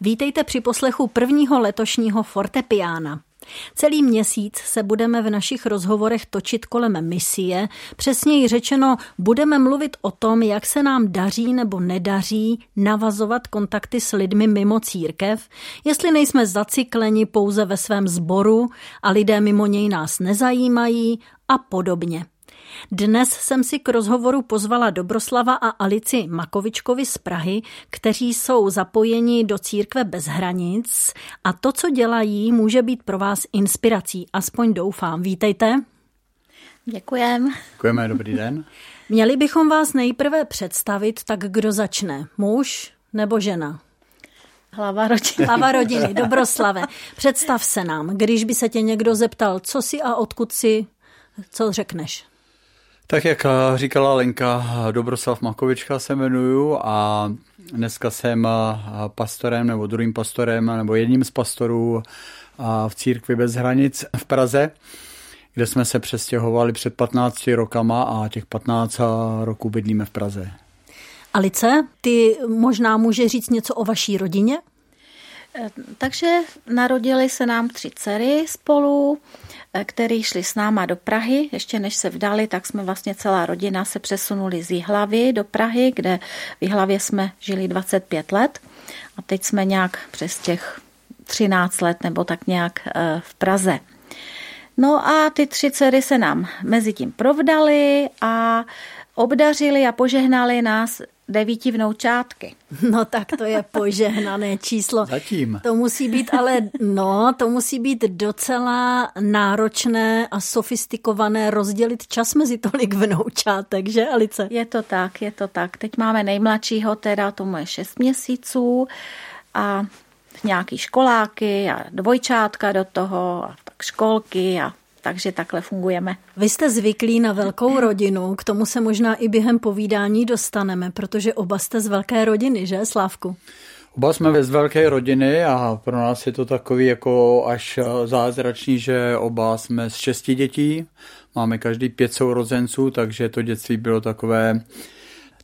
Vítejte při poslechu prvního letošního fortepiána. Celý měsíc se budeme v našich rozhovorech točit kolem misie, přesněji řečeno budeme mluvit o tom, jak se nám daří nebo nedaří navazovat kontakty s lidmi mimo církev, jestli nejsme zacikleni pouze ve svém sboru a lidé mimo něj nás nezajímají a podobně. Dnes jsem si k rozhovoru pozvala Dobroslava a Alici Makovičkovi z Prahy, kteří jsou zapojeni do církve bez hranic a to, co dělají, může být pro vás inspirací, aspoň doufám. Vítejte. Děkujem. Děkujeme, dobrý den. Měli bychom vás nejprve představit, tak kdo začne? Muž nebo žena? Hlava rodiny. Hlava rodiny, Dobroslave. Představ se nám, když by se tě někdo zeptal, co jsi a odkud jsi, co řekneš? Tak jak eh, říkala Lenka, Dobroslav Makovička se jmenuju a dneska jsem eh, pastorem nebo druhým pastorem nebo jedním z pastorů eh, v církvi bez hranic v Praze, kde jsme se přestěhovali před 15 rokama a těch 15 roků bydlíme v Praze. Alice, ty možná může říct něco o vaší rodině? Takže narodili se nám tři dcery spolu. Eh, který šli s náma do Prahy. Ještě než se vdali, tak jsme vlastně celá rodina se přesunuli z Jihlavy do Prahy, kde v Jihlavě jsme žili 25 let. A teď jsme nějak přes těch 13 let nebo tak nějak eh, v Praze. No a ty tři dcery se nám mezi tím provdali a obdařili a požehnali nás devíti vnoučátky. No tak to je požehnané číslo. Zatím. To musí být ale, no, to musí být docela náročné a sofistikované rozdělit čas mezi tolik vnoučátek, že Alice? Je to tak, je to tak. Teď máme nejmladšího, teda tomu je šest měsíců a nějaký školáky a dvojčátka do toho a tak školky a takže takhle fungujeme. Vy jste zvyklí na velkou rodinu, k tomu se možná i během povídání dostaneme, protože oba jste z velké rodiny, že Slávku? Oba jsme z velké rodiny a pro nás je to takový jako až zázračný, že oba jsme z šesti dětí. Máme každý pět sourozenců, takže to dětství bylo takové,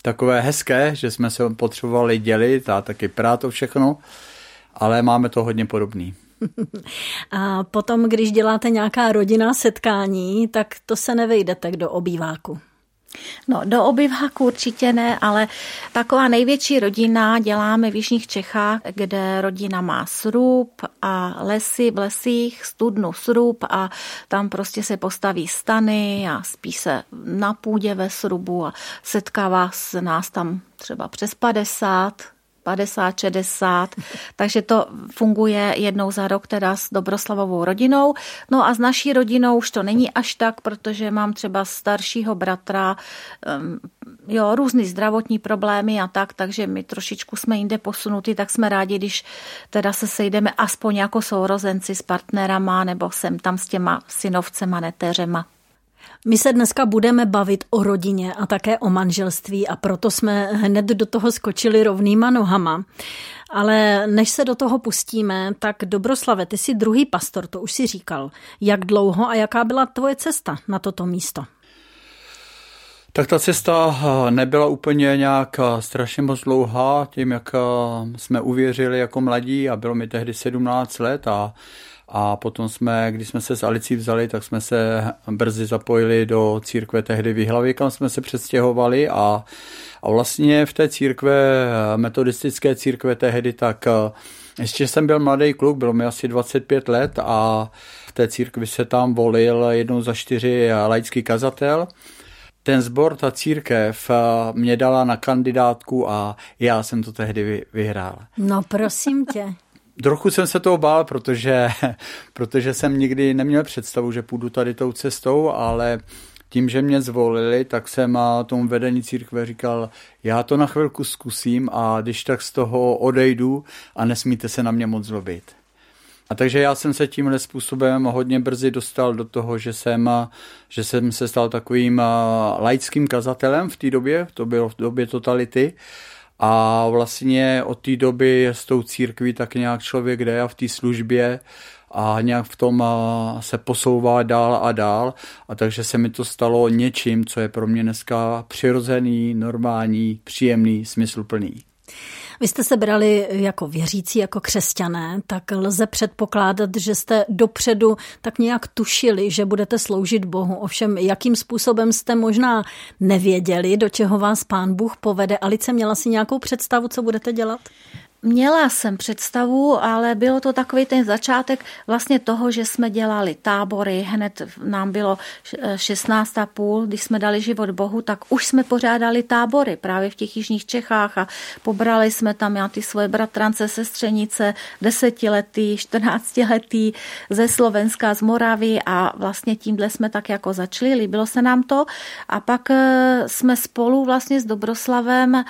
takové hezké, že jsme se potřebovali dělit a taky prát to všechno, ale máme to hodně podobný. A potom, když děláte nějaká rodinná setkání, tak to se nevejdete do obýváku. No, do obyváku určitě ne, ale taková největší rodina děláme v Jižních Čechách, kde rodina má srub a lesy v lesích, studnu srub a tam prostě se postaví stany a spí se na půdě ve srubu a setkává se nás tam třeba přes 50 50, 60, takže to funguje jednou za rok teda s Dobroslavovou rodinou. No a s naší rodinou už to není až tak, protože mám třeba staršího bratra, jo, různý zdravotní problémy a tak, takže my trošičku jsme jinde posunutí, tak jsme rádi, když teda se sejdeme aspoň jako sourozenci s partnerama nebo sem tam s těma synovcema, netéřema. My se dneska budeme bavit o rodině a také o manželství a proto jsme hned do toho skočili rovnýma nohama. Ale než se do toho pustíme, tak Dobroslave, ty jsi druhý pastor, to už si říkal. Jak dlouho a jaká byla tvoje cesta na toto místo? Tak ta cesta nebyla úplně nějak strašně moc dlouhá, tím jak jsme uvěřili jako mladí a bylo mi tehdy 17 let a a potom jsme, když jsme se s Alicí vzali, tak jsme se brzy zapojili do církve tehdy v Jihlavě, kam jsme se přestěhovali a, a vlastně v té církve, metodistické církve tehdy, tak eh, ještě jsem byl mladý kluk, bylo mi asi 25 let a v té církvi se tam volil jednou za čtyři laický kazatel. Ten zbor, ta církev eh, mě dala na kandidátku a já jsem to tehdy vyhrál. No prosím tě. Trochu jsem se toho bál, protože, protože jsem nikdy neměl představu, že půjdu tady tou cestou, ale tím, že mě zvolili, tak jsem tomu vedení církve říkal, já to na chvilku zkusím a když tak z toho odejdu a nesmíte se na mě moc zlobit. A takže já jsem se tímhle způsobem hodně brzy dostal do toho, že jsem, že jsem se stal takovým laickým kazatelem v té době, to bylo v době totality, a vlastně od té doby s tou církví tak nějak člověk jde a v té službě a nějak v tom se posouvá dál a dál. A takže se mi to stalo něčím, co je pro mě dneska přirozený, normální, příjemný, smysluplný. Vy jste se brali jako věřící, jako křesťané, tak lze předpokládat, že jste dopředu tak nějak tušili, že budete sloužit Bohu. Ovšem, jakým způsobem jste možná nevěděli, do čeho vás pán Bůh povede. Alice měla si nějakou představu, co budete dělat? Měla jsem představu, ale bylo to takový ten začátek vlastně toho, že jsme dělali tábory. Hned nám bylo 16 a půl, když jsme dali život Bohu, tak už jsme pořádali tábory právě v těch jižních Čechách a pobrali jsme tam já ty svoje bratrance, sestřenice, desetiletý, 14 letý ze Slovenska, z Moravy a vlastně tímhle jsme tak jako začali, líbilo se nám to. A pak eh, jsme spolu vlastně s Dobroslavem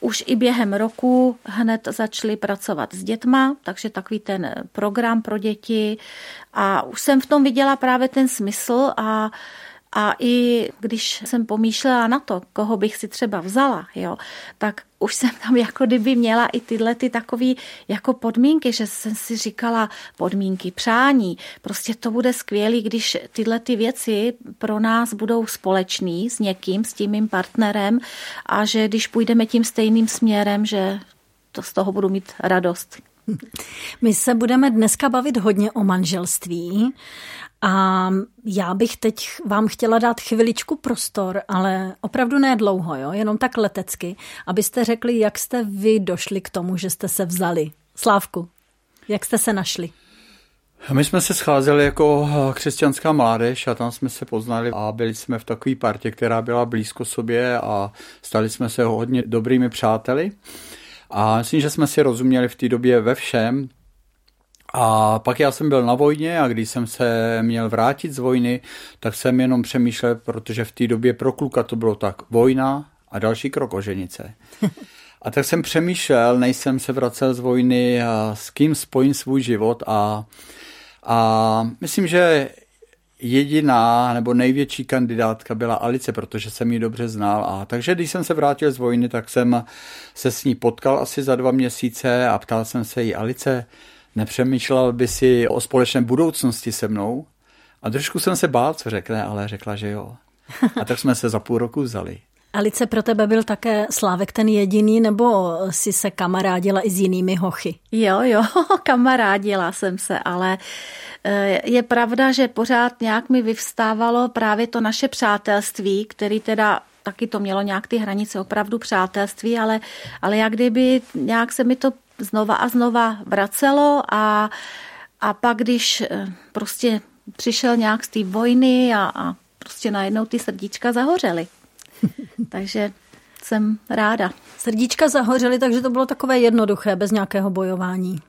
už i během roku hned začali pracovat s dětma, takže takový ten program pro děti a už jsem v tom viděla právě ten smysl a a i když jsem pomýšlela na to, koho bych si třeba vzala, jo, tak už jsem tam jako kdyby měla i tyhle ty takové jako podmínky, že jsem si říkala podmínky přání. Prostě to bude skvělé, když tyhle ty věci pro nás budou společný s někým, s tím mým partnerem a že když půjdeme tím stejným směrem, že to z toho budu mít radost. My se budeme dneska bavit hodně o manželství a já bych teď vám chtěla dát chviličku prostor, ale opravdu ne dlouho, jo? jenom tak letecky, abyste řekli, jak jste vy došli k tomu, že jste se vzali. Slávku, jak jste se našli? My jsme se scházeli jako křesťanská mládež a tam jsme se poznali a byli jsme v takové partě, která byla blízko sobě a stali jsme se hodně dobrými přáteli. A myslím, že jsme si rozuměli v té době ve všem, a pak já jsem byl na vojně a když jsem se měl vrátit z vojny, tak jsem jenom přemýšlel, protože v té době pro kluka to bylo tak vojna a další krok oženice. A tak jsem přemýšlel, než jsem se vracel z vojny, a s kým spojím svůj život a, a myslím, že jediná nebo největší kandidátka byla Alice, protože jsem ji dobře znal. A takže když jsem se vrátil z vojny, tak jsem se s ní potkal asi za dva měsíce a ptal jsem se jí, Alice, nepřemýšlel by si o společné budoucnosti se mnou? A trošku jsem se bál, co řekne, ale řekla, že jo. A tak jsme se za půl roku vzali. Alice, pro tebe byl také Slávek ten jediný, nebo si se kamarádila i s jinými hochy? Jo, jo, kamarádila jsem se, ale eh, je pravda, že pořád nějak mi vyvstávalo právě to naše přátelství, který teda taky to mělo nějak ty hranice opravdu přátelství, ale, ale jak kdyby nějak se mi to znova a znova vracelo a, a pak, když eh, prostě přišel nějak z té vojny a, a prostě najednou ty srdíčka zahořely. takže jsem ráda. Srdíčka zahořely, takže to bylo takové jednoduché, bez nějakého bojování.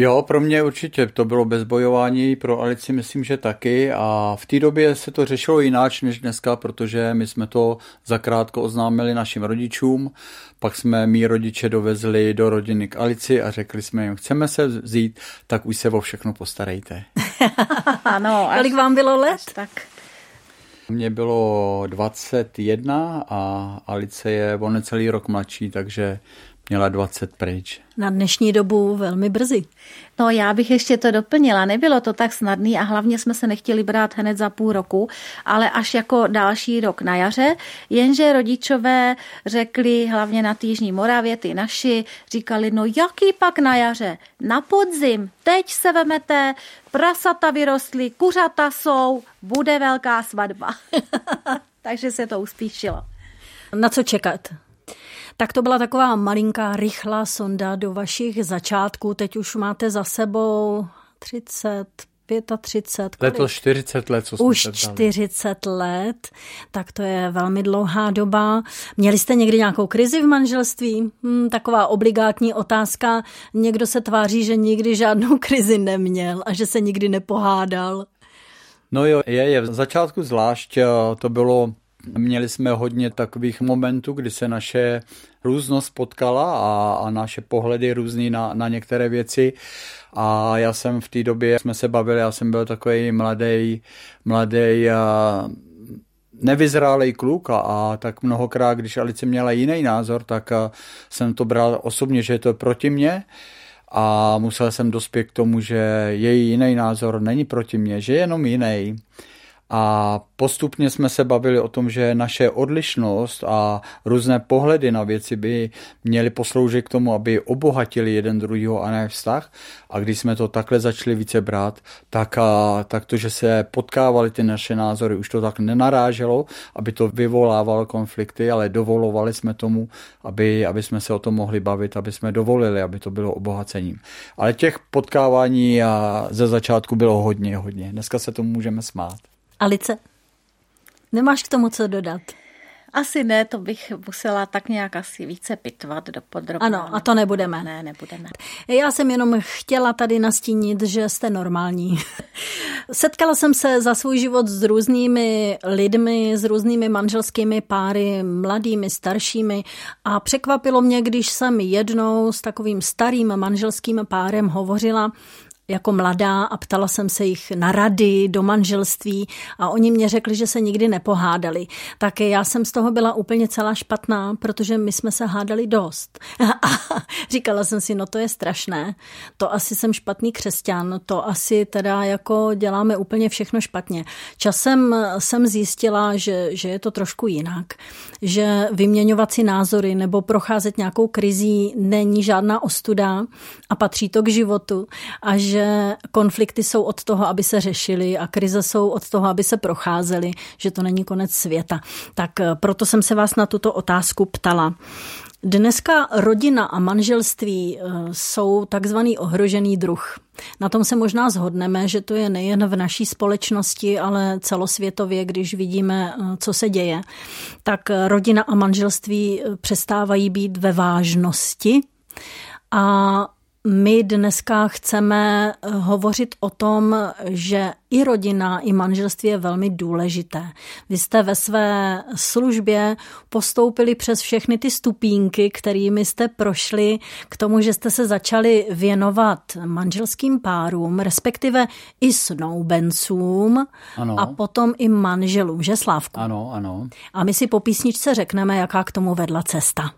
Jo, pro mě určitě to bylo bez bojování, pro Alici myslím, že taky a v té době se to řešilo jináč než dneska, protože my jsme to zakrátko oznámili našim rodičům, pak jsme mý rodiče dovezli do rodiny k Alici a řekli jsme jim, chceme se vzít, tak už se o všechno postarejte. ano. Kolik vám bylo let? Tak. Mně bylo 21 a Alice je o necelý rok mladší, takže měla 20 pryč. Na dnešní dobu velmi brzy. No já bych ještě to doplnila. Nebylo to tak snadný a hlavně jsme se nechtěli brát hned za půl roku, ale až jako další rok na jaře. Jenže rodičové řekli, hlavně na Týžní Moravě, ty naši, říkali, no jaký pak na jaře? Na podzim, teď se vemete, prasata vyrostly, kuřata jsou, bude velká svatba. Takže se to uspíšilo. Na co čekat? Tak to byla taková malinká, rychlá sonda do vašich začátků. Teď už máte za sebou 30, 35. Letos 40 let, co jsme Už 40 let, tak to je velmi dlouhá doba. Měli jste někdy nějakou krizi v manželství? Hmm, taková obligátní otázka. Někdo se tváří, že nikdy žádnou krizi neměl a že se nikdy nepohádal. No jo, je, je. V začátku zvlášť eh, to bylo Měli jsme hodně takových momentů, kdy se naše různost potkala a, a naše pohledy různý na, na některé věci. A já jsem v té době, jsme se bavili, já jsem byl takový mladý, mladý a nevyzrálej kluk a, a tak mnohokrát, když Alice měla jiný názor, tak jsem to bral osobně, že je to proti mně a musel jsem dospět k tomu, že její jiný názor není proti mně, že je jenom jiný A postupně jsme se bavili o tom, že naše odlišnost a různé pohledy na věci by měly posloužit k tomu, aby obohatili jeden druhýho a ne vztah. A když jsme to takhle začali více brát, tak, a, tak to, že se potkávaly ty naše názory, už to tak nenaráželo, aby to vyvolávalo konflikty, ale dovolovali jsme tomu, aby, aby jsme se o tom mohli bavit, aby jsme dovolili, aby to bylo obohacením. Ale těch potkávání a ze začátku bylo hodně, hodně. Dneska se tomu můžeme smát. Alice, nemáš k tomu co dodat? Asi ne, to bych musela tak nějak asi více pitvat do podrobna. Ano, a to nebudeme. Ne, nebudeme. Já jsem jenom chtěla tady nastínit, že jste normální. Setkala jsem se za svůj život s různými lidmi, s různými manželskými páry, mladými, staršími a překvapilo mě, když jsem jednou s takovým starým manželským párem hovořila jako mladá a ptala jsem se jich na rady do manželství a oni mě řekli, že se nikdy nepohádali. Tak já jsem z toho byla úplně celá špatná, protože my jsme se hádali dost. A říkala jsem si, no to je strašné, to asi jsem špatný křesťan, to asi teda jako děláme úplně všechno špatně. Časem jsem zjistila, že, že je to trošku jinak, že vyměňovat si názory nebo procházet nějakou krizí není žádná ostuda a patří to k životu a že že konflikty jsou od toho, aby se řešily a krize jsou od toho, aby se procházely, že to není konec světa. Tak eh, proto jsem se vás na tuto otázku ptala. Dneska rodina a manželství eh, jsou takzvaný ohrožený druh. Na tom se možná zhodneme, že to je nejen v naší společnosti, ale celosvětově, když vidíme, eh, co se děje. Tak rodina a manželství přestávají být ve vážnosti a my dneska chceme eh, hovořit o tom, že i rodina, i manželství je velmi důležité. Vy jste ve své službě postoupili přes všechny ty stupínky, kterými jste prošli k tomu, že jste se začali věnovat manželským párům, respektive i snoubencům ano. a potom i manželům, že Slávku? Ano, ano. A my si po písničce řekneme, jaká k tomu vedla cesta.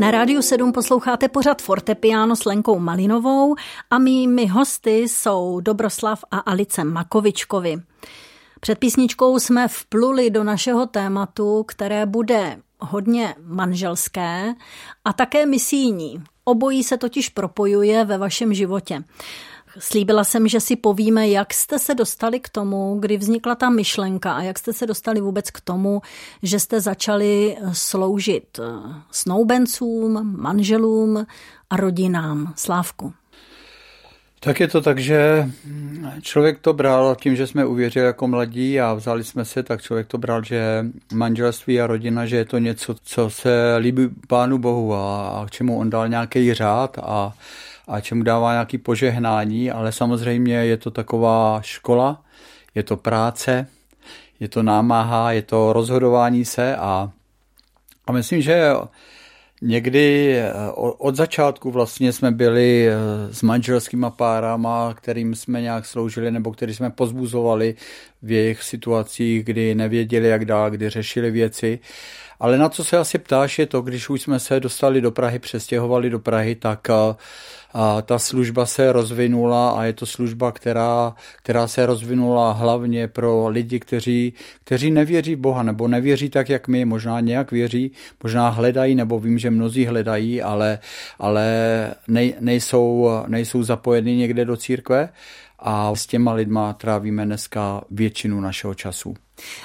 Na Rádiu 7 posloucháte pořad Fortepiano s Lenkou Malinovou a mými hosty jsou Dobroslav a Alice Makovičkovi. Před písničkou jsme vpluli do našeho tématu, které bude hodně manželské a také misijní. Obojí se totiž propojuje ve vašem životě. Slíbila jsem, že si povíme, jak jste se dostali k tomu, kdy vznikla ta myšlenka a jak jste se dostali vůbec k tomu, že jste začali sloužit snoubencům, manželům a rodinám. Slávku. Tak je to tak, že člověk to bral tím, že jsme uvěřili jako mladí a vzali jsme se, tak člověk to bral, že manželství a rodina, že je to něco, co se líbí Pánu Bohu a, a k čemu on dal nějaký řád a a čemu dává nějaký požehnání, ale samozřejmě je to taková škola, je to práce, je to námaha, je to rozhodování se a, a myslím, že někdy eh, od začátku vlastně jsme byli eh, s manželskýma párama, kterým jsme nějak sloužili nebo který jsme pozbuzovali v jejich situacích, kdy nevěděli, jak dál, kdy řešili věci. Ale na co se asi ptáš je to, když už jsme se dostali do Prahy, přestěhovali do Prahy, tak eh, a ta služba se rozvinula a je to služba, která, která se rozvinula hlavně pro lidi, kteří, kteří nevěří v Boha nebo nevěří tak, jak my, možná nějak věří, možná hledají, nebo vím, že mnozí hledají, ale, ale nej, nejsou, nejsou zapojeni někde do církve a s těma lidma trávíme dneska většinu našeho času.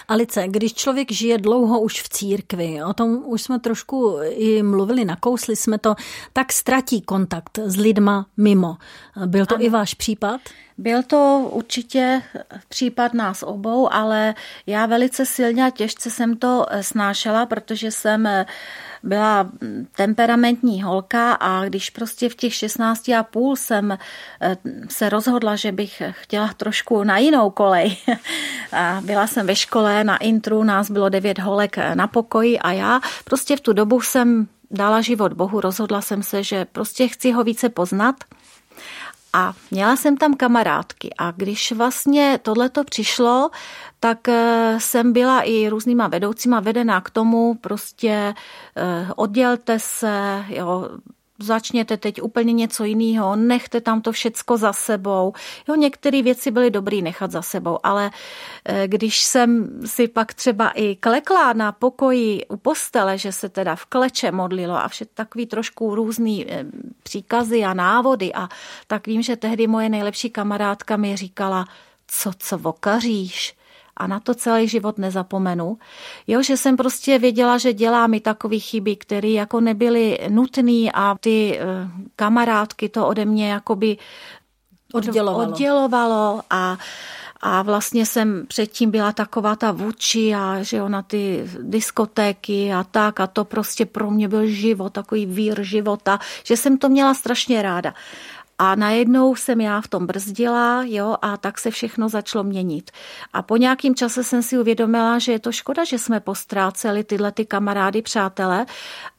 Alice, když člověk žije dlouho už v církvi, o tom už jsme trošku i mluvili, nakousli jsme to, tak ztratí kontakt s lidma mimo. Byl to ano. i váš případ? Byl to určitě případ nás obou, ale já velice silně a těžce jsem to snášela, protože jsem byla temperamentní holka a když prostě v těch 16 a půl jsem eh, se rozhodla, že bych chtěla trošku na jinou kolej. A byla jsem ve škole na intru, nás bylo devět holek na pokoji a já prostě v tu dobu jsem dala život Bohu, rozhodla jsem se, že prostě chci ho více poznat. A měla jsem tam kamarádky a když vlastně tohleto přišlo, tak eh, jsem byla i různýma vedoucíma vedená k tomu, prostě eh, oddělte se, jo, začněte teď úplně něco jiného, nechte tam to všecko za sebou. Jo, některé věci byly dobrý nechat za sebou, ale eh, když jsem si pak třeba i klekla na pokoji u postele, že se teda v kleče modlilo a vše takový trošku různý eh, příkazy a návody a tak vím, že tehdy moje nejlepší kamarádka mi říkala, co, co vokaříš? A na to celý život nezapomenu. Jo, že jsem prostě věděla, že dělá mi takové chyby, které jako nebyly nutné a ty eh, kamarádky to ode mě jakoby oddělovalo, oddělovalo a a vlastně jsem předtím byla taková ta vůči a že jo, na ty diskotéky a tak a to prostě pro mě byl život, takový vír života, že jsem to měla strašně ráda. A najednou jsem já v tom brzdila, jo, a tak se všechno začalo měnit. A po nějakým čase jsem si uvědomila, že je to škoda, že jsme postráceli tyhle ty kamarády, přátele,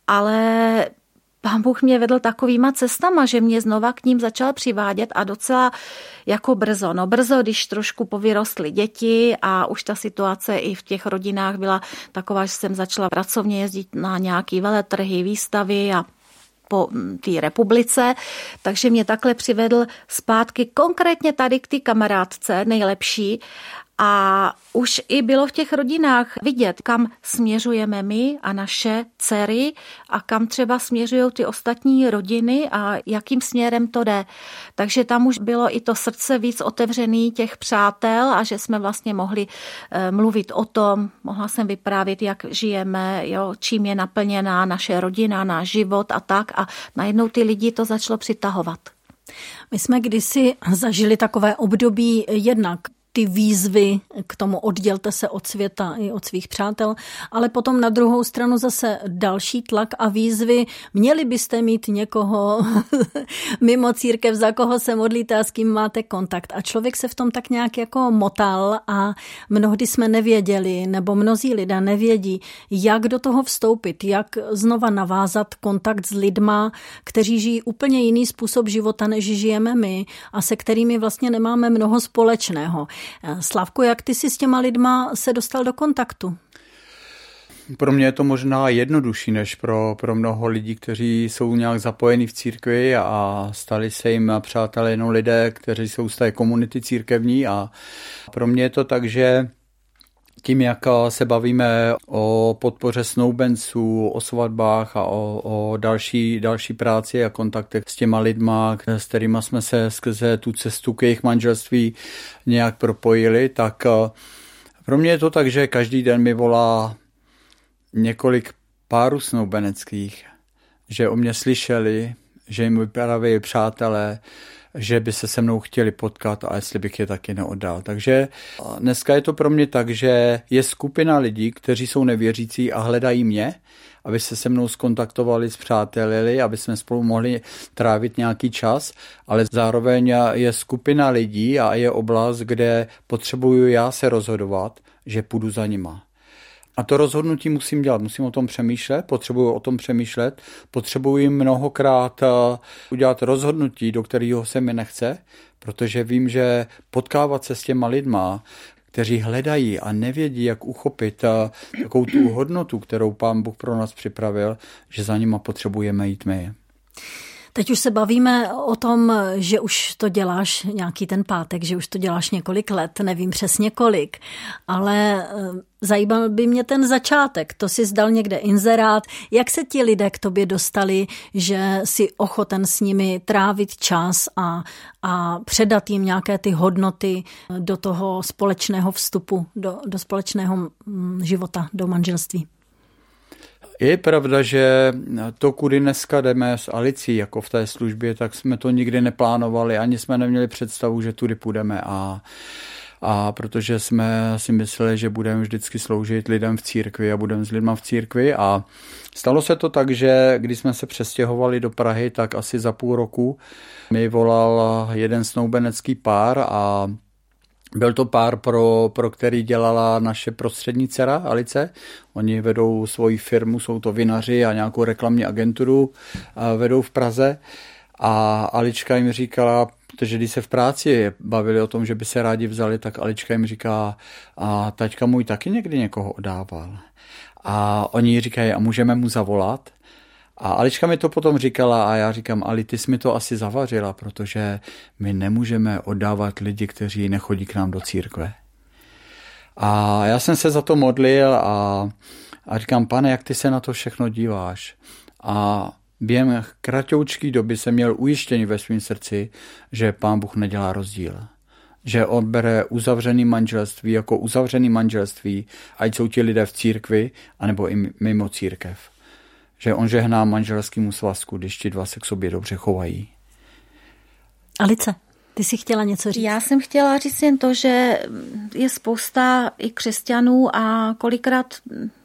ale pán Bůh mě vedl takovýma cestama, že mě znova k ním začal přivádět a docela jako brzo. No brzo, když trošku povyrostly děti a už ta situace i v těch rodinách byla taková, že jsem začala pracovně jezdit na nějaký veletrhy, výstavy a po mm, té republice, takže mě takhle přivedl zpátky konkrétně tady k té kamarádce nejlepší a už i bylo v těch rodinách vidět, kam směřujeme my a naše dcery a kam třeba směřují ty ostatní rodiny a jakým směrem to jde. Takže tam už bylo i to srdce víc otevřený těch přátel a že jsme vlastně mohli eh, mluvit o tom, mohla jsem vyprávět, jak žijeme, jo, čím je naplněná naše rodina, náš život a tak a najednou ty lidi to začalo přitahovat. My jsme kdysi zažili takové období jednak ty výzvy k tomu oddělte se od světa i od svých přátel, ale potom na druhou stranu zase další tlak a výzvy. Měli byste mít někoho mimo církev, za koho se modlíte a s kým máte kontakt. A člověk se v tom tak nějak jako motal a mnohdy jsme nevěděli, nebo mnozí lidé nevědí, jak do toho vstoupit, jak znova navázat kontakt s lidma, kteří žijí úplně jiný způsob života, než žijeme my a se kterými vlastně nemáme mnoho společného. Slavko, jak ty si s těma lidma se dostal do kontaktu? Pro mě je to možná jednodušší než pro, pro mnoho lidí, kteří jsou nějak zapojeni v církvi a stali se jim přátelé jenom lidé, kteří jsou z té komunity církevní a pro mě je to tak, že tím, jak se bavíme o podpoře snoubenců, o svatbách a o, o další, další práci a kontaktech s těma lidma, s kterými jsme se skrze tu cestu k jejich manželství nějak propojili, tak eh, pro mě je to tak, že každý den mi volá několik párů snoubeneckých, že o mě slyšeli, že jim vyprávějí přátelé, že by se se mnou chtěli potkat a jestli bych je taky neoddal. Takže dneska je to pro mě tak, že je skupina lidí, kteří jsou nevěřící a hledají mě, aby se se mnou skontaktovali, přáteli, aby jsme spolu mohli trávit nějaký čas, ale zároveň je skupina lidí a je oblast, kde potřebuju já se rozhodovat, že půjdu za nima. A to rozhodnutí musím dělat, musím o tom přemýšlet, potřebuji o tom přemýšlet, potřebuji mnohokrát eh, udělat rozhodnutí, do kterého se mi nechce, protože vím, že potkávat se s těma lidma, kteří hledají a nevědí, jak uchopit eh, takovou tu hodnotu, kterou pán Bůh pro nás připravil, že za nima potřebujeme jít my. Teď už se bavíme o tom, že už to děláš nějaký ten pátek, že už to děláš několik let, nevím přesně kolik, ale eh, zajímal by mě ten začátek. To si zdal někde inzerát. Jak se ti lidé k tobě dostali, že si ochoten s nimi trávit čas a, a předat jim nějaké ty hodnoty do toho společného vstupu, do, do společného mm, života, do manželství? Je pravda, že to, kudy dneska jdeme s Alicí, jako v té službě, tak jsme to nikdy neplánovali, ani jsme neměli představu, že tudy půjdeme. A a protože jsme si mysleli, že budeme vždycky sloužit lidem v církvi a budeme s lidma v církvi. A stalo se to tak, že když jsme se přestěhovali do Prahy, tak asi za půl roku mi volal jeden snoubenecký pár a byl to pár, pro, pro který dělala naše prostřední dcera Alice. Oni vedou svoji firmu, jsou to vinaři a nějakou reklamní agenturu vedou v Praze. A Alička jim říkala, protože když se v práci bavili o tom, že by se rádi vzali, tak Alička jim říká, a taťka můj taky někdy někoho odával. A oni říkají, a můžeme mu zavolat? A Alička mi to potom říkala a já říkám, Ali, ty jsi mi to asi zavařila, protože my nemůžeme oddávat lidi, kteří nechodí k nám do církve. A já jsem se za to modlil a, a říkám, pane, jak ty se na to všechno díváš? A během kratoučké doby jsem měl ujištění ve svém srdci, že pán Bůh nedělá rozdíl. Že on bere uzavřený manželství jako uzavřený manželství, ať jsou ti lidé v církvi, anebo i mimo církev. Že on žehná manželskému svazku, když ti dva se k sobě dobře chovají. Alice, ty jsi chtěla něco říct? Já jsem chtěla říct jen to, že je spousta i křesťanů a kolikrát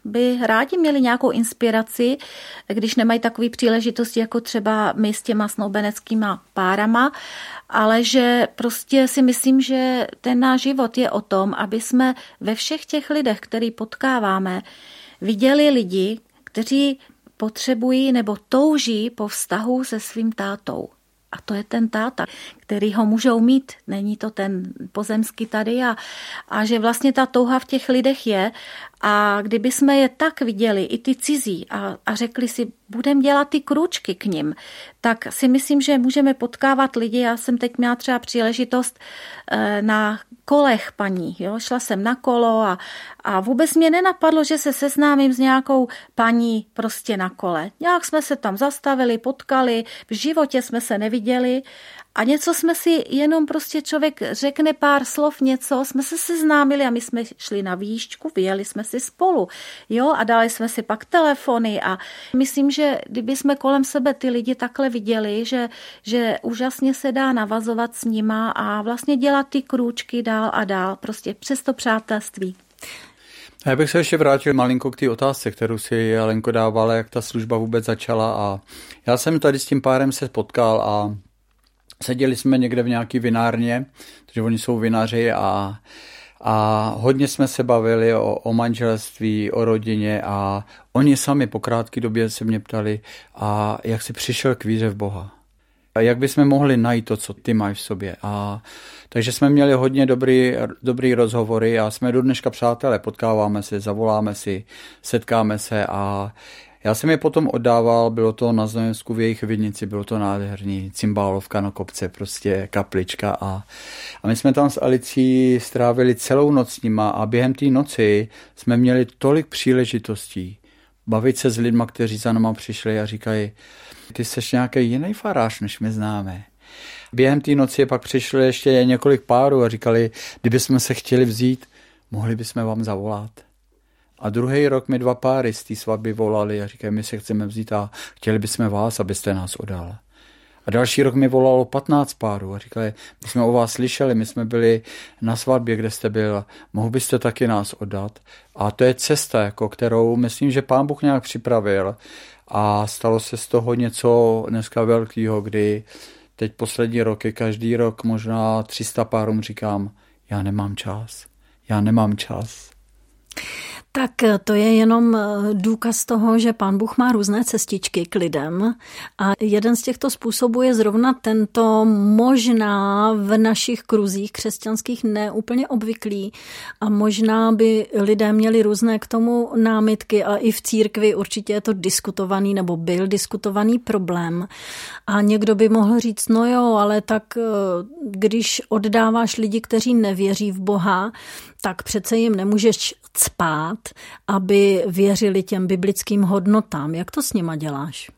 by rádi měli nějakou inspiraci, když nemají takové příležitosti, jako třeba my s těma snoubeneckýma párama, ale že prostě si myslím, že ten náš život je o tom, aby jsme ve všech těch lidech, který potkáváme, viděli lidi, kteří potřebují nebo touží po vztahu se svým tátou. A to je ten táta, který ho můžou mít. Není to ten pozemský tady a, a že vlastně ta touha v těch lidech je. A kdyby jsme je tak viděli, i ty cizí, a, a řekli si, budeme dělat ty krůčky k ním, tak si myslím, že můžeme potkávat lidi. Já jsem teď měla třeba příležitost eh, na kolech paní. Jo? Šla jsem na kolo a, a vůbec mě nenapadlo, že se seznámím s nějakou paní prostě na kole. Nějak jsme se tam zastavili, potkali, v životě jsme se neviděli a něco jsme si jenom prostě člověk řekne pár slov, něco, jsme se seznámili a my jsme šli na výšťku, vyjeli jsme si spolu, jo, a dali jsme si pak telefony a myslím, že kdyby jsme kolem sebe ty lidi takhle viděli, že, že úžasně se dá navazovat s nima a vlastně dělat ty krůčky dál a dál, prostě přes to přátelství. Já bych se ještě vrátil malinko k té otázce, kterou si Alenko dávala, jak ta služba vůbec začala a já jsem tady s tím párem se potkal a Seděli jsme někde v nějaký vinárně, protože oni jsou vinaři a, a hodně jsme se bavili o, o manželství, o rodině a oni sami po krátké době se mě ptali, a jak jsi přišel k víře v Boha. A jak bychom mohli najít to, co ty máš v sobě. A, takže jsme měli hodně dobrý, dobrý rozhovory a jsme do dneška přátelé, potkáváme se, zavoláme si, setkáme se a já jsem je potom oddával, bylo to na Znojemsku v jejich vidnici, bylo to nádherný, cymbálovka na kopce, prostě kaplička a, a my jsme tam s Alicí strávili celou noc s nima a během té noci jsme měli tolik příležitostí bavit se s lidma, kteří za náma přišli a říkají, ty jsi nějaký jiný faráš, než my známe. Během té noci pak přišli ještě několik párů a říkali, kdybychom se chtěli vzít, mohli bychom vám zavolat. A druhý rok mi dva páry z té svatby volali a říkají, my se chceme vzít a chtěli bychom vás, abyste nás odal. A další rok mi volalo 15 párů a říkali, my jsme o vás slyšeli, my jsme byli na svatbě, kde jste byl, mohl byste taky nás oddat. A to je cesta, jako kterou myslím, že pán Bůh nějak připravil a stalo se z toho něco dneska velkého, kdy teď poslední roky, každý rok možná 300 párům říkám, já nemám čas, já nemám čas. Tak eh, to je jenom eh, důkaz toho, že pán Bůh má různé cestičky k lidem. A jeden z těchto způsobů je zrovna tento možná v našich kruzích křesťanských neúplně obvyklý. A možná by lidé měli různé k tomu námitky a i v církvi určitě je to diskutovaný nebo byl diskutovaný problém. A někdo by mohl říct, no jo, ale tak eh, když oddáváš lidi, kteří nevěří v Boha, tak přece jim nemůžeš cpát, aby věřili těm biblickým hodnotám. Jak to s nima děláš?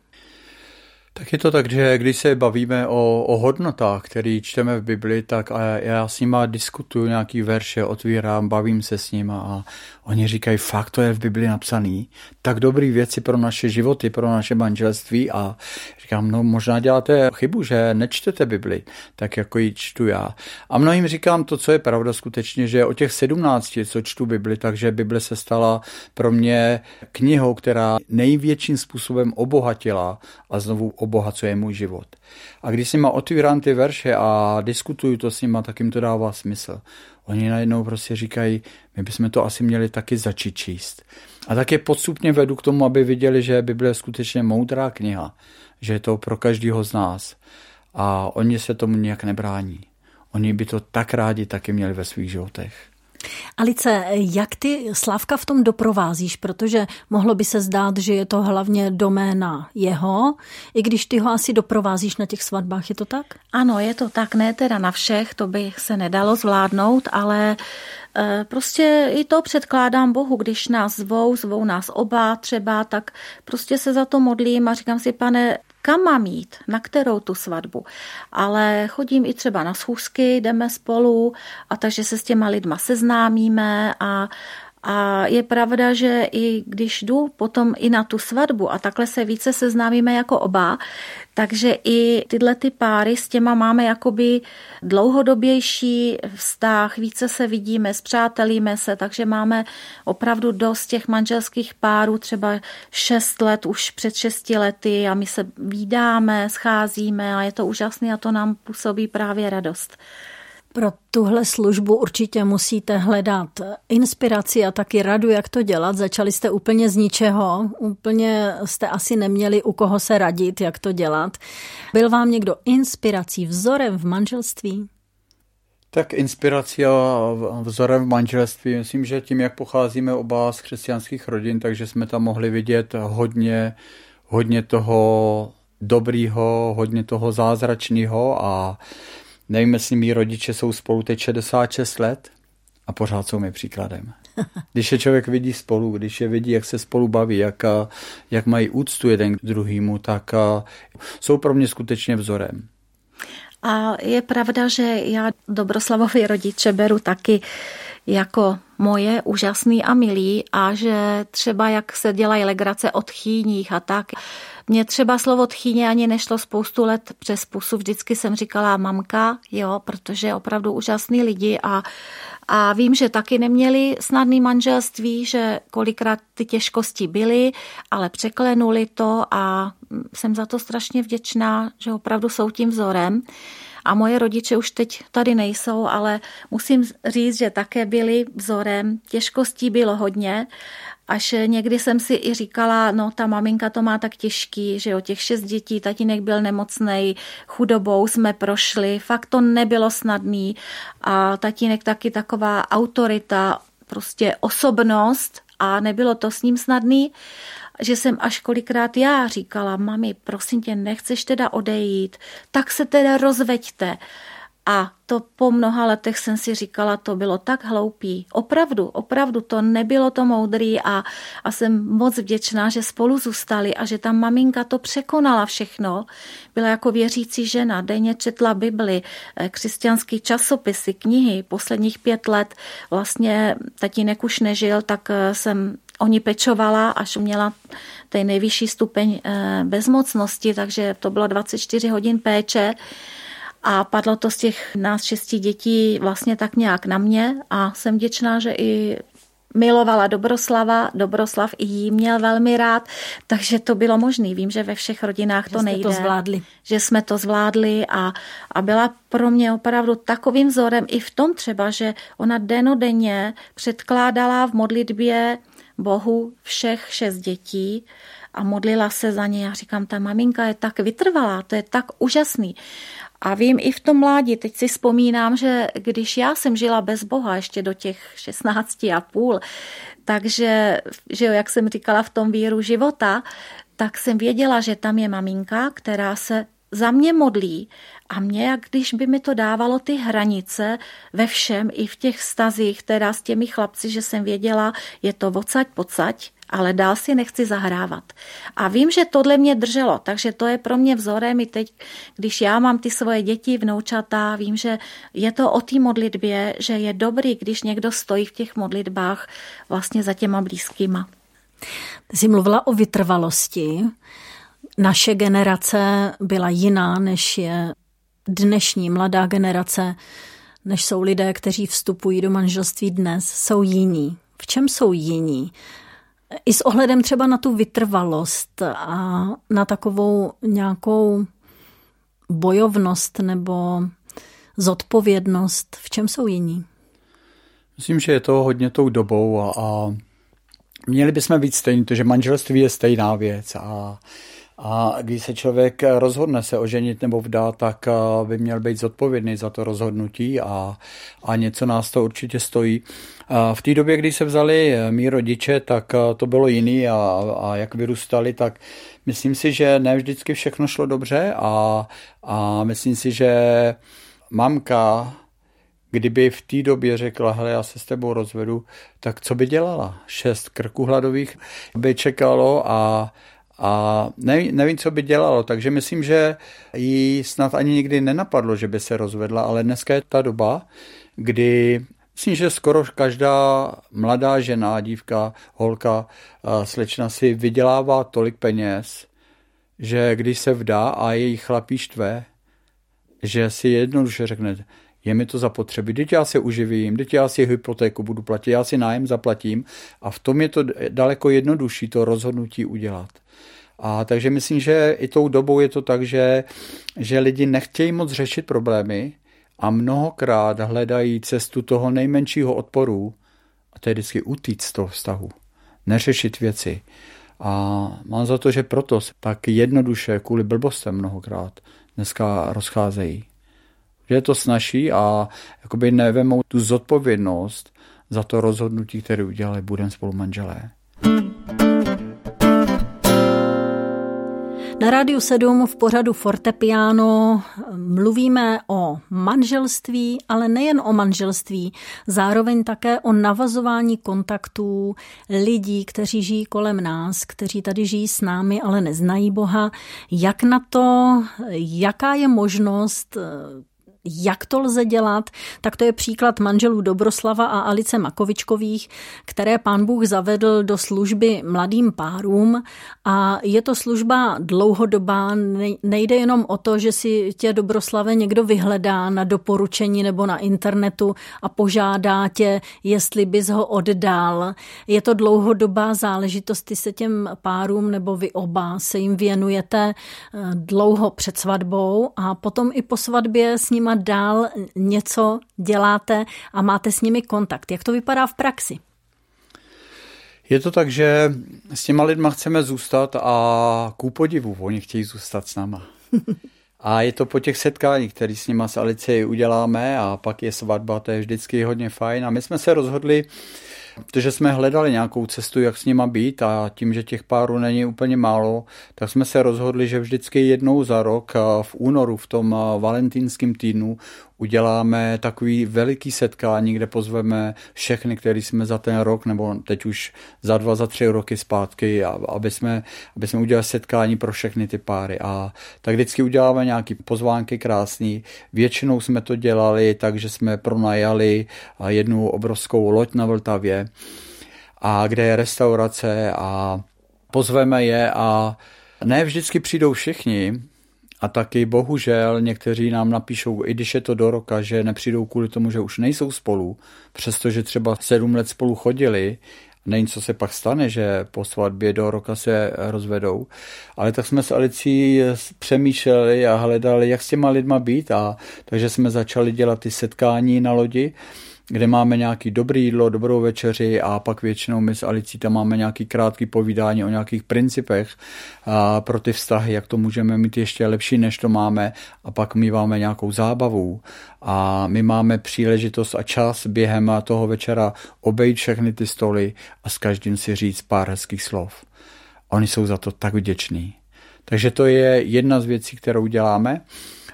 Tak je to tak, že když se bavíme o, o hodnotách, které čteme v Bibli, tak a já s nima diskutuju nějaký verše, otvírám, bavím se s nima a oni říkají, fakt to je v Bibli napsaný, tak dobrý věci pro naše životy, pro naše manželství a říkám, no možná děláte chybu, že nečtete Bibli, tak jako ji čtu já. A mnohým říkám to, co je pravda skutečně, že o těch sedmnácti, co čtu Bibli, takže Bible se stala pro mě knihou, která největším způsobem obohatila a znovu obohacuje můj život. A když si ma otvírám ty verše a diskutuju to s nima, tak jim to dává smysl. Oni najednou prostě říkají, my bychom to asi měli taky začít číst. A tak je podstupně vedu k tomu, aby viděli, že Bible je skutečně moudrá kniha, že je to pro každého z nás. A oni se tomu nějak nebrání. Oni by to tak rádi taky měli ve svých životech. Alice, jak ty Slavka v tom doprovázíš? Protože mohlo by se zdát, že je to hlavně doména jeho, i když ty ho asi doprovázíš na těch svatbách, je to tak? Ano, je to tak, ne teda na všech, to by se nedalo zvládnout, ale eh, Prostě i to předkládám Bohu, když nás zvou, zvou nás oba třeba, tak prostě se za to modlím a říkám si, pane, kam mám jít, na kterou tu svatbu. Ale chodím i třeba na schůzky, jdeme spolu a takže se s těma lidma seznámíme a, a je pravda, že i když jdu potom i na tu svatbu a takhle se více seznámíme jako oba, takže i tyhle ty páry s těma máme jakoby dlouhodobější vztah, více se vidíme, zpřátelíme se, takže máme opravdu dost těch manželských párů, třeba šest let, už před šesti lety a my se vídáme, scházíme a je to úžasné a to nám působí právě radost. Pro tuhle službu určitě musíte hledat inspiraci a taky radu, jak to dělat. Začali jste úplně z ničeho, úplně jste asi neměli u koho se radit, jak to dělat. Byl vám někdo inspirací, vzorem v manželství? Tak inspirací a vzorem v manželství, myslím, že tím, jak pocházíme oba z křesťanských rodin, takže jsme tam mohli vidět hodně, hodně toho dobrýho, hodně toho zázračného a Nevím, jestli mý rodiče jsou spolu teď 66 let a pořád jsou mi příkladem. Když je člověk vidí spolu, když je vidí, jak se spolu baví, jak, jak mají úctu jeden k druhému, tak jsou pro mě skutečně vzorem. A je pravda, že já Dobroslavovi rodiče beru taky jako moje úžasný a milý a že třeba jak se dělají legrace od chýních a tak, mně třeba slovo tchyně ani nešlo spoustu let přes pusu. Vždycky jsem říkala mamka, jo, protože opravdu úžasný lidi a, a vím, že taky neměli snadný manželství, že kolikrát ty těžkosti byly, ale překlenuli to a jsem za to strašně vděčná, že opravdu jsou tím vzorem. A moje rodiče už teď tady nejsou, ale musím říct, že také byli vzorem. Těžkostí bylo hodně Až někdy jsem si i říkala, no ta maminka to má tak těžký, že o těch šest dětí, tatínek byl nemocný, chudobou jsme prošli, fakt to nebylo snadný a tatínek taky taková autorita, prostě osobnost a nebylo to s ním snadný, že jsem až kolikrát já říkala, mami, prosím tě, nechceš teda odejít, tak se teda rozveďte. A to po mnoha letech jsem si říkala, to bylo tak hloupý. Opravdu, opravdu to nebylo to moudrý a, a jsem moc vděčná, že spolu zůstali a že ta maminka to překonala všechno. Byla jako věřící žena, denně četla Bibli, eh, křesťanský časopisy, knihy. Posledních pět let vlastně tatínek už nežil, tak eh, jsem o ní pečovala, až měla ten nejvyšší stupeň eh, bezmocnosti, takže to bylo 24 hodin péče a padlo to z těch nás šesti dětí vlastně tak nějak na mě a jsem vděčná, že i milovala Dobroslava, Dobroslav i jí měl velmi rád, takže to bylo možné. Vím, že ve všech rodinách že to nejde. to zvládli. Že jsme to zvládli a, a byla pro mě opravdu takovým vzorem i v tom třeba, že ona denodenně předkládala v modlitbě Bohu všech šest dětí a modlila se za ně. Já říkám, ta maminka je tak vytrvalá, to je tak úžasný. A vím i v tom mládí, teď si vzpomínám, že když já jsem žila bez Boha ještě do těch 16 a půl, takže, že jo, jak jsem říkala v tom víru života, tak jsem věděla, že tam je maminka, která se za mě modlí a mě, jak když by mi to dávalo ty hranice ve všem, i v těch stazích, teda s těmi chlapci, že jsem věděla, je to vocať, pocať, ale dál si nechci zahrávat. A vím, že tohle mě drželo, takže to je pro mě vzorem i teď, když já mám ty svoje děti, vnoučata, vím, že je to o té modlitbě, že je dobrý, když někdo stojí v těch modlitbách vlastně za těma blízkýma. Ty jsi mluvila o vytrvalosti. Naše generace byla jiná, než je dnešní mladá generace, než jsou lidé, kteří vstupují do manželství dnes, jsou jiní. V čem jsou jiní? I s ohledem třeba na tu vytrvalost a na takovou nějakou bojovnost nebo zodpovědnost, v čem jsou jiní? Myslím, že je to hodně tou dobou a, a měli bychom být stejní, to, že manželství je stejná věc a, A když se člověk rozhodne se oženit nebo vdát, tak eh, by měl být zodpovědný za to rozhodnutí a, a něco nás to určitě stojí. V té době, kdy se vzali eh, mý rodiče, tak eh, to bylo jiný a, a jak vyrůstali, tak myslím si, že ne vždycky všechno šlo dobře a, a myslím si, že mamka kdyby v té době řekla, hele, já se s tebou rozvedu, tak co by dělala? Šest krků hladových by čekalo a, a nevím, nevím, co by dělalo, takže myslím, že jí snad ani nikdy nenapadlo, že by se rozvedla, ale dneska je ta doba, kdy myslím, že skoro každá mladá žena, dívka, holka, slečna si vydělává tolik peněz, že když se vdá a její chlapí štve, že si jednoduše řekne, je mi to zapotřebí, teď já se uživím, teď já si hypotéku budu platit, já si nájem zaplatím a v tom je to daleko jednodušší to rozhodnutí udělat. A takže myslím, že i tou dobou je to tak, že, že lidi nechtějí moc řešit problémy a mnohokrát hledají cestu toho nejmenšího odporu a to je vždycky utíct z toho vztahu, neřešit věci. A mám za to, že proto tak jednoduše kvůli blbostem mnohokrát dneska rozcházejí. Že je to snaží a jakoby nevemou tu zodpovědnost za to rozhodnutí, které udělali budem spolu manželé. Na Rádiu 7 v pořadu Fortepiano mluvíme o manželství, ale nejen o manželství, zároveň také o navazování kontaktů lidí, kteří žijí kolem nás, kteří tady žijí s námi, ale neznají Boha. Jak na to, jaká je možnost jak to lze dělat, tak to je příklad manželů Dobroslava a Alice Makovičkových, které pán Bůh zavedl do služby mladým párům a je to služba dlouhodobá, nejde jenom o to, že si tě Dobroslave někdo vyhledá na doporučení nebo na internetu a požádá tě, jestli bys ho oddal. Je to dlouhodobá záležitost, ty se těm párům nebo vy oba se jim věnujete eh, dlouho před svatbou a potom i po svatbě s nimi dál něco děláte a máte s nimi kontakt. Jak to vypadá v praxi? Je to tak, že s těma lidma chceme zůstat a ku podivu, oni chtějí zůstat s náma. A je to po těch setkáních, které s nima s Alicí uděláme a pak je svatba, to je vždycky hodně fajn. A my jsme se rozhodli, protože jsme hledali nějakou cestu, jak s nima být a tím, že těch párů není úplně málo, tak jsme se rozhodli, že vždycky jednou za rok v únoru, v tom valentínském týdnu, uděláme takový veliký setkání, kde pozveme všechny, který jsme za ten rok, nebo teď už za dva, za tři roky zpátky, aby jsme, aby jsme udělali setkání pro všechny ty páry. A tak vždycky uděláme nějaký pozvánky krásný. Většinou jsme to dělali tak, že jsme pronajali jednu obrovskou loď na Vltavě, a kde je restaurace a pozveme je a ne vždycky přijdou všichni, a taky bohužel někteří nám napíšou, i když je to do roka, že nepřijdou kvůli tomu, že už nejsou spolu, přestože třeba sedm let spolu chodili, Není, co se pak stane, že po svatbě do roka se rozvedou. Ale tak jsme s Alicí přemýšleli a hledali, jak s těma lidma být. A takže jsme začali dělat ty setkání na lodi kde máme nějaký dobrý jídlo, dobrou večeři a pak většinou my s Alicí tam máme nějaký krátký povídání o nějakých principech a pro ty vztahy, jak to můžeme mít ještě lepší, než to máme a pak máme nějakou zábavu a my máme příležitost a čas během toho večera obejít všechny ty stoly a s každým si říct pár hezkých slov. Oni jsou za to tak vděční. Takže to je jedna z věcí, kterou děláme.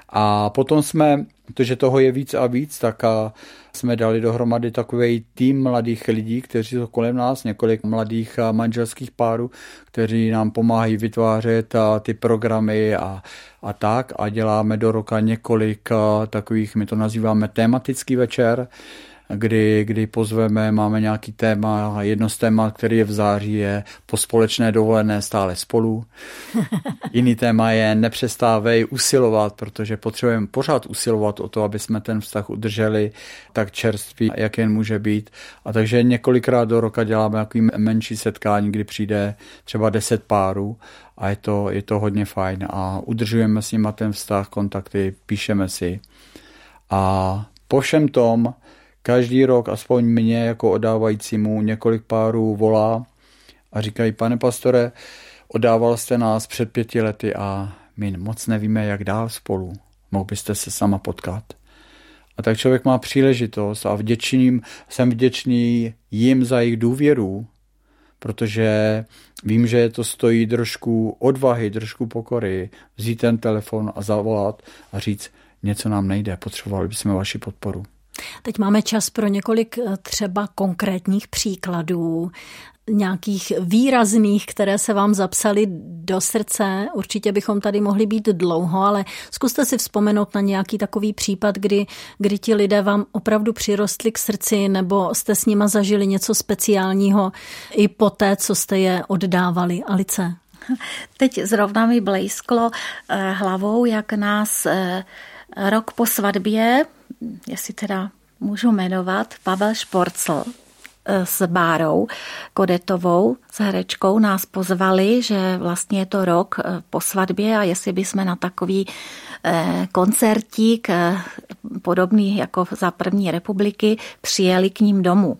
A potom jsme, protože toho je víc a víc, tak a jsme dali dohromady takový tým mladých lidí, kteří jsou kolem nás, několik mladých manželských párů, kteří nám pomáhají vytvářet ty programy a, a tak. A děláme do roka několik takových, my to nazýváme tematický večer, kdy, kdy pozveme, máme nějaký téma a jedno z témat, který je v září, je po společné dovolené stále spolu. Jiný téma je nepřestávej usilovat, protože potřebujeme pořád usilovat o to, aby jsme ten vztah udrželi tak čerstvý, jak jen může být. A takže několikrát do roka děláme nějaký menší setkání, kdy přijde třeba 10 párů a je to, je to hodně fajn a udržujeme s nimi ten vztah, kontakty, píšeme si. A po všem tom Každý rok aspoň mě jako odávajícímu několik párů volá a říkají, pane pastore, Odával jste nás před pěti lety a my moc nevíme, jak dál spolu. Mohl byste se sama potkat. A tak člověk má příležitost a vděčným, jsem vděčný jim za jejich důvěru, protože vím, že to stojí trošku odvahy, trošku pokory, vzít ten telefon a zavolat a říct, něco nám nejde, potřebovali bychom vaši podporu. Teď máme čas pro několik eh, třeba konkrétních příkladů nějakých výrazných, které se vám zapsaly do srdce. Určitě bychom tady mohli být dlouho, ale zkuste si vzpomenout na nějaký takový případ, kdy, kdy ti lidé vám opravdu přirostli k srdci nebo jste s nima zažili něco speciálního i po té, co jste je oddávali. Alice? Teď zrovna mi blejsklo eh, hlavou, jak nás eh, rok po svatbě, jestli teda můžu jmenovat, Pavel Šporcl, s Bárou Kodetovou, s herečkou, nás pozvali, že vlastně je to rok eh, po svatbě a jestli bychom na takový eh, koncertík eh, podobný jako za první republiky přijeli k ním domů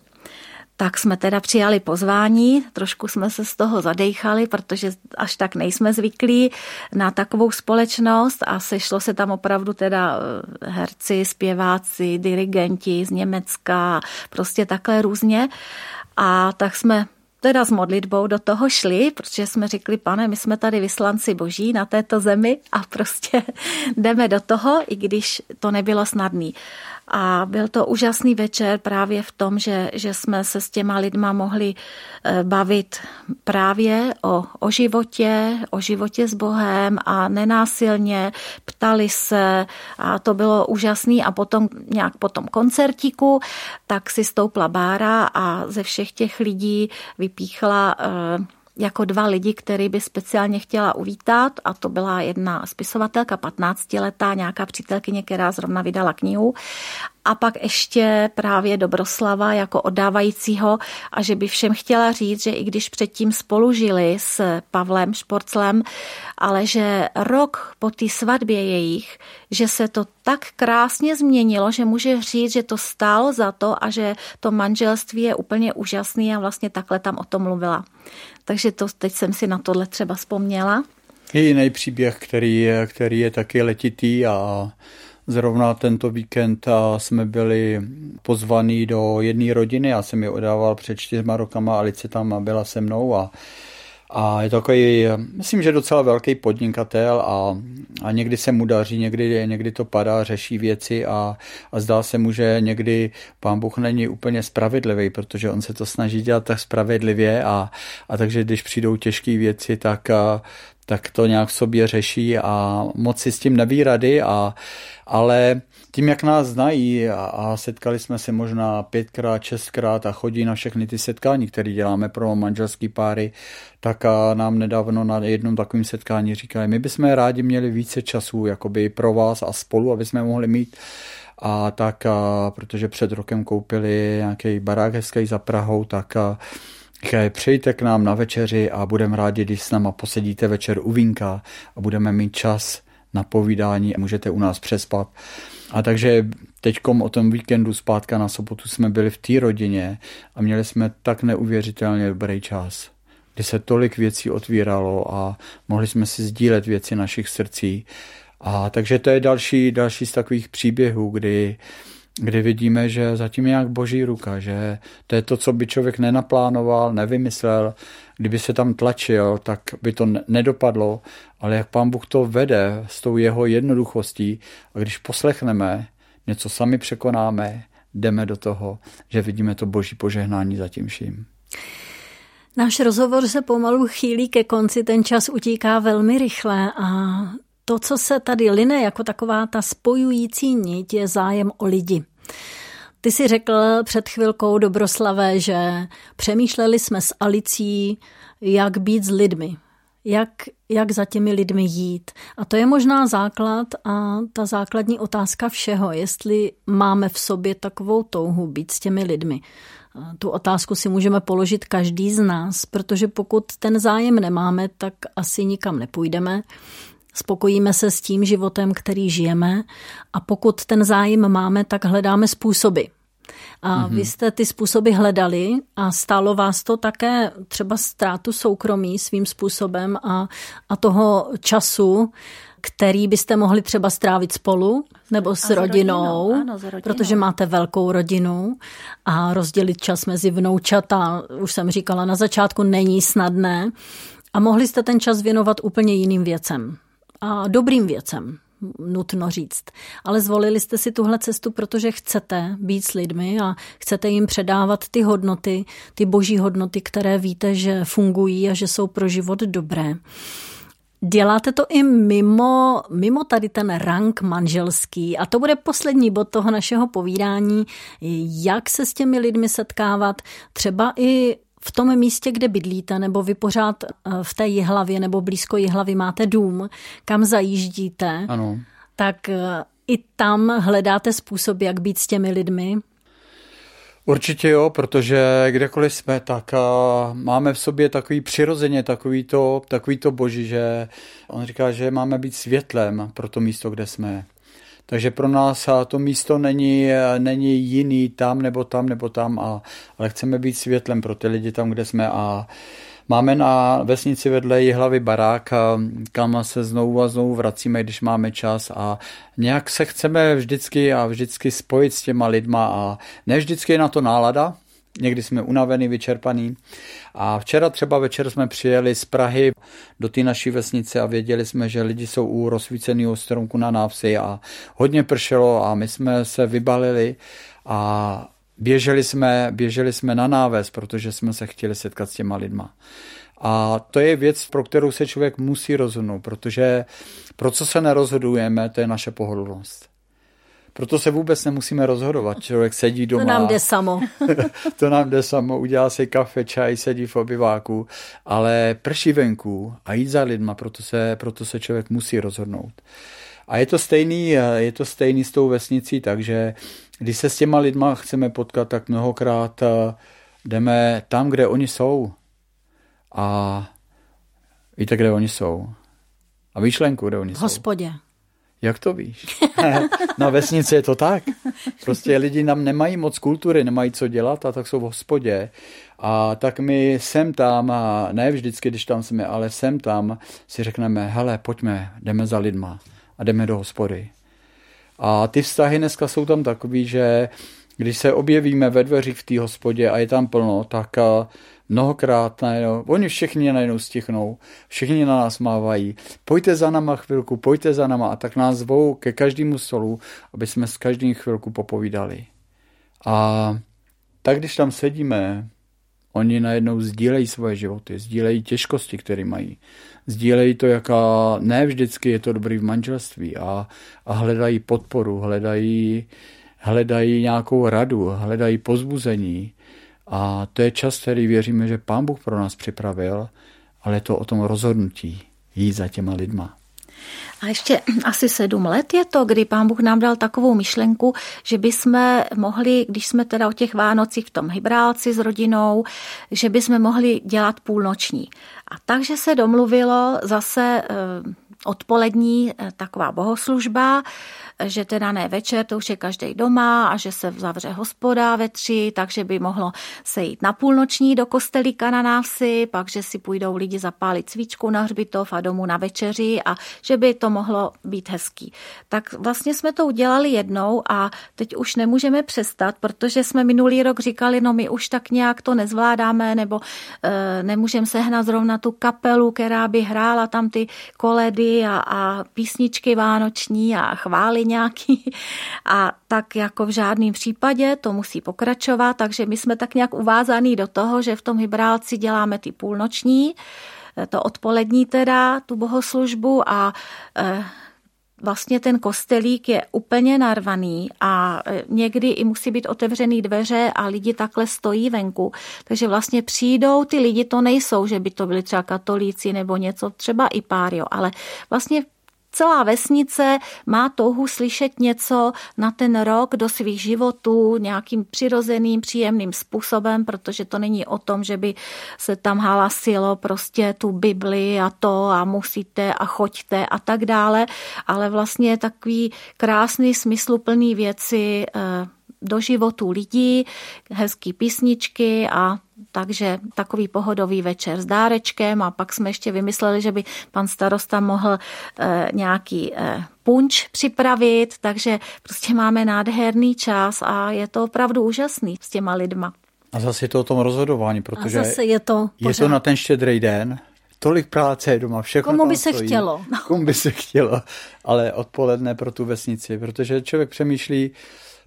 tak jsme teda přijali pozvání, trošku jsme se z toho zadechali, protože až tak nejsme zvyklí na takovou společnost a sešlo se tam opravdu teda eh, herci, zpěváci, dirigenti z Německa, prostě takhle různě. A tak jsme teda s modlitbou do toho šli, protože jsme řekli, pane, my jsme tady vyslanci boží na této zemi a prostě jdeme do toho, i když to nebylo snadný. A byl to úžasný večer právě v tom, že, že jsme se s těma lidma mohli eh, bavit právě o, o životě, o životě s Bohem a nenásilně ptali se. A to bylo úžasný. A potom nějak po tom koncertíku, tak si stoupla Bára a ze všech těch lidí vypíchla uh, jako dva lidi, který by speciálně chtěla uvítat a to byla jedna spisovatelka, 15 letá, nějaká přítelkyně, která zrovna vydala knihu a pak ještě právě Dobroslava jako oddávajícího a že by všem chtěla říct, že i když předtím spolu žili s Pavlem Šporclem, ale že rok po té svatbě jejich, že se to tak krásně změnilo, že může říct, že to stálo za to a že to manželství je úplně úžasný a vlastně takhle tam o tom mluvila. Takže to teď jsem si na tohle třeba vzpomněla. Je jiný příběh, který je, který je taky letitý a Zrovna tento víkend jsme byli pozvaní do jedné rodiny, já jsem ji odával před čtyřma rokama, Alice tam byla se mnou a a je to takový, myslím, že docela velký podnikatel a, a někdy se mu daří, někdy, někdy to padá, řeší věci a, a zdá se mu, že někdy pán Bůh není úplně spravedlivý, protože on se to snaží dělat tak spravedlivě a, a takže když přijdou těžké věci, tak, tak to nějak v sobě řeší a moc si s tím neví rady, a, ale tím, jak nás znají a, a setkali jsme se možná pětkrát, šestkrát a chodí na všechny ty setkání, které děláme pro manželský páry, tak a nám nedávno na jednom takovém setkání říkali, my bychom rádi měli více času jakoby pro vás a spolu, aby jsme mohli mít a tak, a, protože před rokem koupili nějaký barák hezký za Prahou, tak a, Říkají, přejďte k nám na večeři a budeme rádi, když s náma posedíte večer u vínka a budeme mít čas na povídání a můžete u nás přespat. A takže teďkom o tom víkendu zpátka na sobotu jsme byli v té rodině a měli jsme tak neuvěřitelně dobrý čas, kdy se tolik věcí otvíralo a mohli jsme si sdílet věci našich srdcí. A takže to je další, další z takových příběhů, kdy kdy vidíme, že zatím je jak boží ruka, že to je to, co by člověk nenaplánoval, nevymyslel, kdyby se tam tlačil, tak by to nedopadlo, ale jak pán Bůh to vede s tou jeho jednoduchostí a když poslechneme, něco sami překonáme, jdeme do toho, že vidíme to boží požehnání za tím vším. Náš rozhovor se pomalu chýlí ke konci, ten čas utíká velmi rychle a to, co se tady line jako taková ta spojující nit, je zájem o lidi. Ty si řekl před chvilkou Dobroslavé, že přemýšleli jsme s Alicí, jak být s lidmi, jak, jak za těmi lidmi jít. A to je možná základ a ta základní otázka všeho, jestli máme v sobě takovou touhu být s těmi lidmi. Tu otázku si můžeme položit každý z nás, protože pokud ten zájem nemáme, tak asi nikam nepůjdeme. Spokojíme se s tím životem, který žijeme a pokud ten zájem máme, tak hledáme způsoby. A mm-hmm. vy jste ty způsoby hledali a stálo vás to také třeba ztrátu soukromí svým způsobem a, a toho času, který byste mohli třeba strávit spolu nebo s, s rodinou, rodinou, ano, s rodinou, protože máte velkou rodinu a rozdělit čas mezi vnoučata, už jsem říkala na začátku, není snadné. A mohli jste ten čas věnovat úplně jiným věcem a dobrým věcem nutno říct. Ale zvolili jste si tuhle cestu, protože chcete být s lidmi a chcete jim předávat ty hodnoty, ty boží hodnoty, které víte, že fungují a že jsou pro život dobré. Děláte to i mimo, mimo tady ten rang manželský a to bude poslední bod toho našeho povídání, jak se s těmi lidmi setkávat, třeba i v tom místě, kde bydlíte, nebo vy pořád eh, v té jihlavě nebo blízko jihlavy máte dům, kam zajíždíte, ano. tak eh, i tam hledáte způsob, jak být s těmi lidmi? Určitě jo, protože kdekoliv jsme, tak eh, máme v sobě takový přirozeně, takový to, takový to boží, že on říká, že máme být světlem pro to místo, kde jsme. Takže pro nás to místo není, není jiný tam nebo tam nebo tam, a, ale chceme být světlem pro ty lidi tam, kde jsme. A Máme na vesnici vedle Jihlavy barák, kam se znovu a znovu vracíme, když máme čas. A nějak se chceme vždycky a vždycky spojit s těma lidma. A ne vždycky je na to nálada, někdy jsme unavený, vyčerpaný. A včera třeba večer jsme přijeli z Prahy do té naší vesnice a věděli jsme, že lidi jsou u rozsvíceného stromku na návsi a hodně pršelo a my jsme se vybalili a běželi jsme, běželi jsme na náves, protože jsme se chtěli setkat s těma lidma. A to je věc, pro kterou se člověk musí rozhodnout, protože pro co se nerozhodujeme, to je naše pohodlnost. Proto se vůbec nemusíme rozhodovat. Člověk sedí doma. To nám jde samo. to nám jde samo, udělá si kafe, čaj, sedí v obyváku, ale prší venku a jít za lidma, proto se, proto se člověk musí rozhodnout. A je to stejný, je to stejný s tou vesnicí, takže když se s těma lidma chceme potkat, tak mnohokrát eh, jdeme tam, kde oni jsou. A víte, kde oni jsou. A výšlenku, kde oni v hospodě. jsou. Jak to víš? Na vesnici je to tak. Prostě lidi nám nemají moc kultury, nemají co dělat a tak jsou v hospodě. A tak my sem tam, a ne vždycky, když tam jsme, ale sem tam si řekneme, hele, pojďme, jdeme za lidma a jdeme do hospody. A ty vztahy dneska jsou tam takový, že když se objevíme ve dveřích v té hospodě a je tam plno, tak mnohokrát najednou, oni všichni najednou stichnou, všichni na nás mávají, pojďte za náma chvilku, pojďte za náma a tak nás zvou ke každému stolu, aby jsme s každým chvilku popovídali. A tak když tam sedíme, oni najednou sdílejí svoje životy, sdílejí těžkosti, které mají, sdílejí to, jaká ne vždycky je to dobrý v manželství a, a hledají podporu, hledají, hledají nějakou radu, hledají pozbuzení a to je čas, který věříme, že Pán Bůh pro nás připravil, ale je to o tom rozhodnutí jít za těma lidma. A ještě asi sedm let je to, kdy pán Bůh nám dal takovou myšlenku, že bychom mohli, když jsme teda o těch Vánocích v tom Hybrálci s rodinou, že bychom mohli dělat půlnoční. A takže se domluvilo zase eh, odpolední eh, taková bohoslužba, že teda ne večer, to už je každý doma a že se zavře hospoda ve tři, takže by mohlo se jít na půlnoční do kostelíka na návsi, pak, že si půjdou lidi zapálit svíčku na hřbitov a domů na večeři a že by to mohlo být hezký. Tak vlastně jsme to udělali jednou a teď už nemůžeme přestat, protože jsme minulý rok říkali, no my už tak nějak to nezvládáme, nebo e, nemůžeme sehnat zrovna tu kapelu, která by hrála tam ty koledy a, a písničky vánoční a chvály nějaký. A tak jako v žádném případě to musí pokračovat, takže my jsme tak nějak uvázaný do toho, že v tom Hybrálci děláme ty půlnoční, to odpolední teda, tu bohoslužbu a eh, vlastně ten kostelík je úplně narvaný a eh, někdy i musí být otevřený dveře a lidi takhle stojí venku. Takže vlastně přijdou ty lidi, to nejsou, že by to byli třeba katolíci nebo něco, třeba i pár, jo, ale vlastně celá vesnice má touhu slyšet něco na ten rok do svých životů nějakým přirozeným, příjemným způsobem, protože to není o tom, že by se tam halasilo prostě tu Bibli a to a musíte a choďte a tak dále, ale vlastně takový krásný, smysluplný věci eh, do životu lidí, hezký písničky a takže takový pohodový večer s dárečkem a pak jsme ještě vymysleli, že by pan starosta mohl e, nějaký e, punč připravit, takže prostě máme nádherný čas a je to opravdu úžasný s těma lidma. A zase je to o tom rozhodování, protože a zase je to, je to na ten štědrý den, tolik práce je doma, všechno Komu by se stojí. chtělo? Komu by se chtělo, ale odpoledne pro tu vesnici, protože člověk přemýšlí,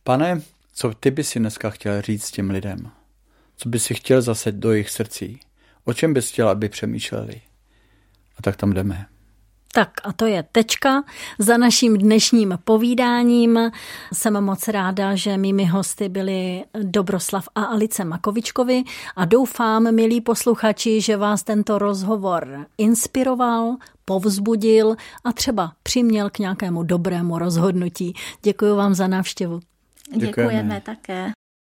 pane, co ty by si dneska chtěl říct těm lidem? Co by si chtěl zase do jejich srdcí? O čem bys chtěl, aby přemýšleli? A tak tam jdeme. Tak a to je tečka za naším dnešním povídáním. Jsem moc ráda, že mými hosty byli Dobroslav a Alice Makovičkovi a doufám, milí posluchači, že vás tento rozhovor inspiroval, povzbudil a třeba přiměl k nějakému dobrému rozhodnutí. Děkuji vám za návštěvu. Děkujeme, Děkujeme také.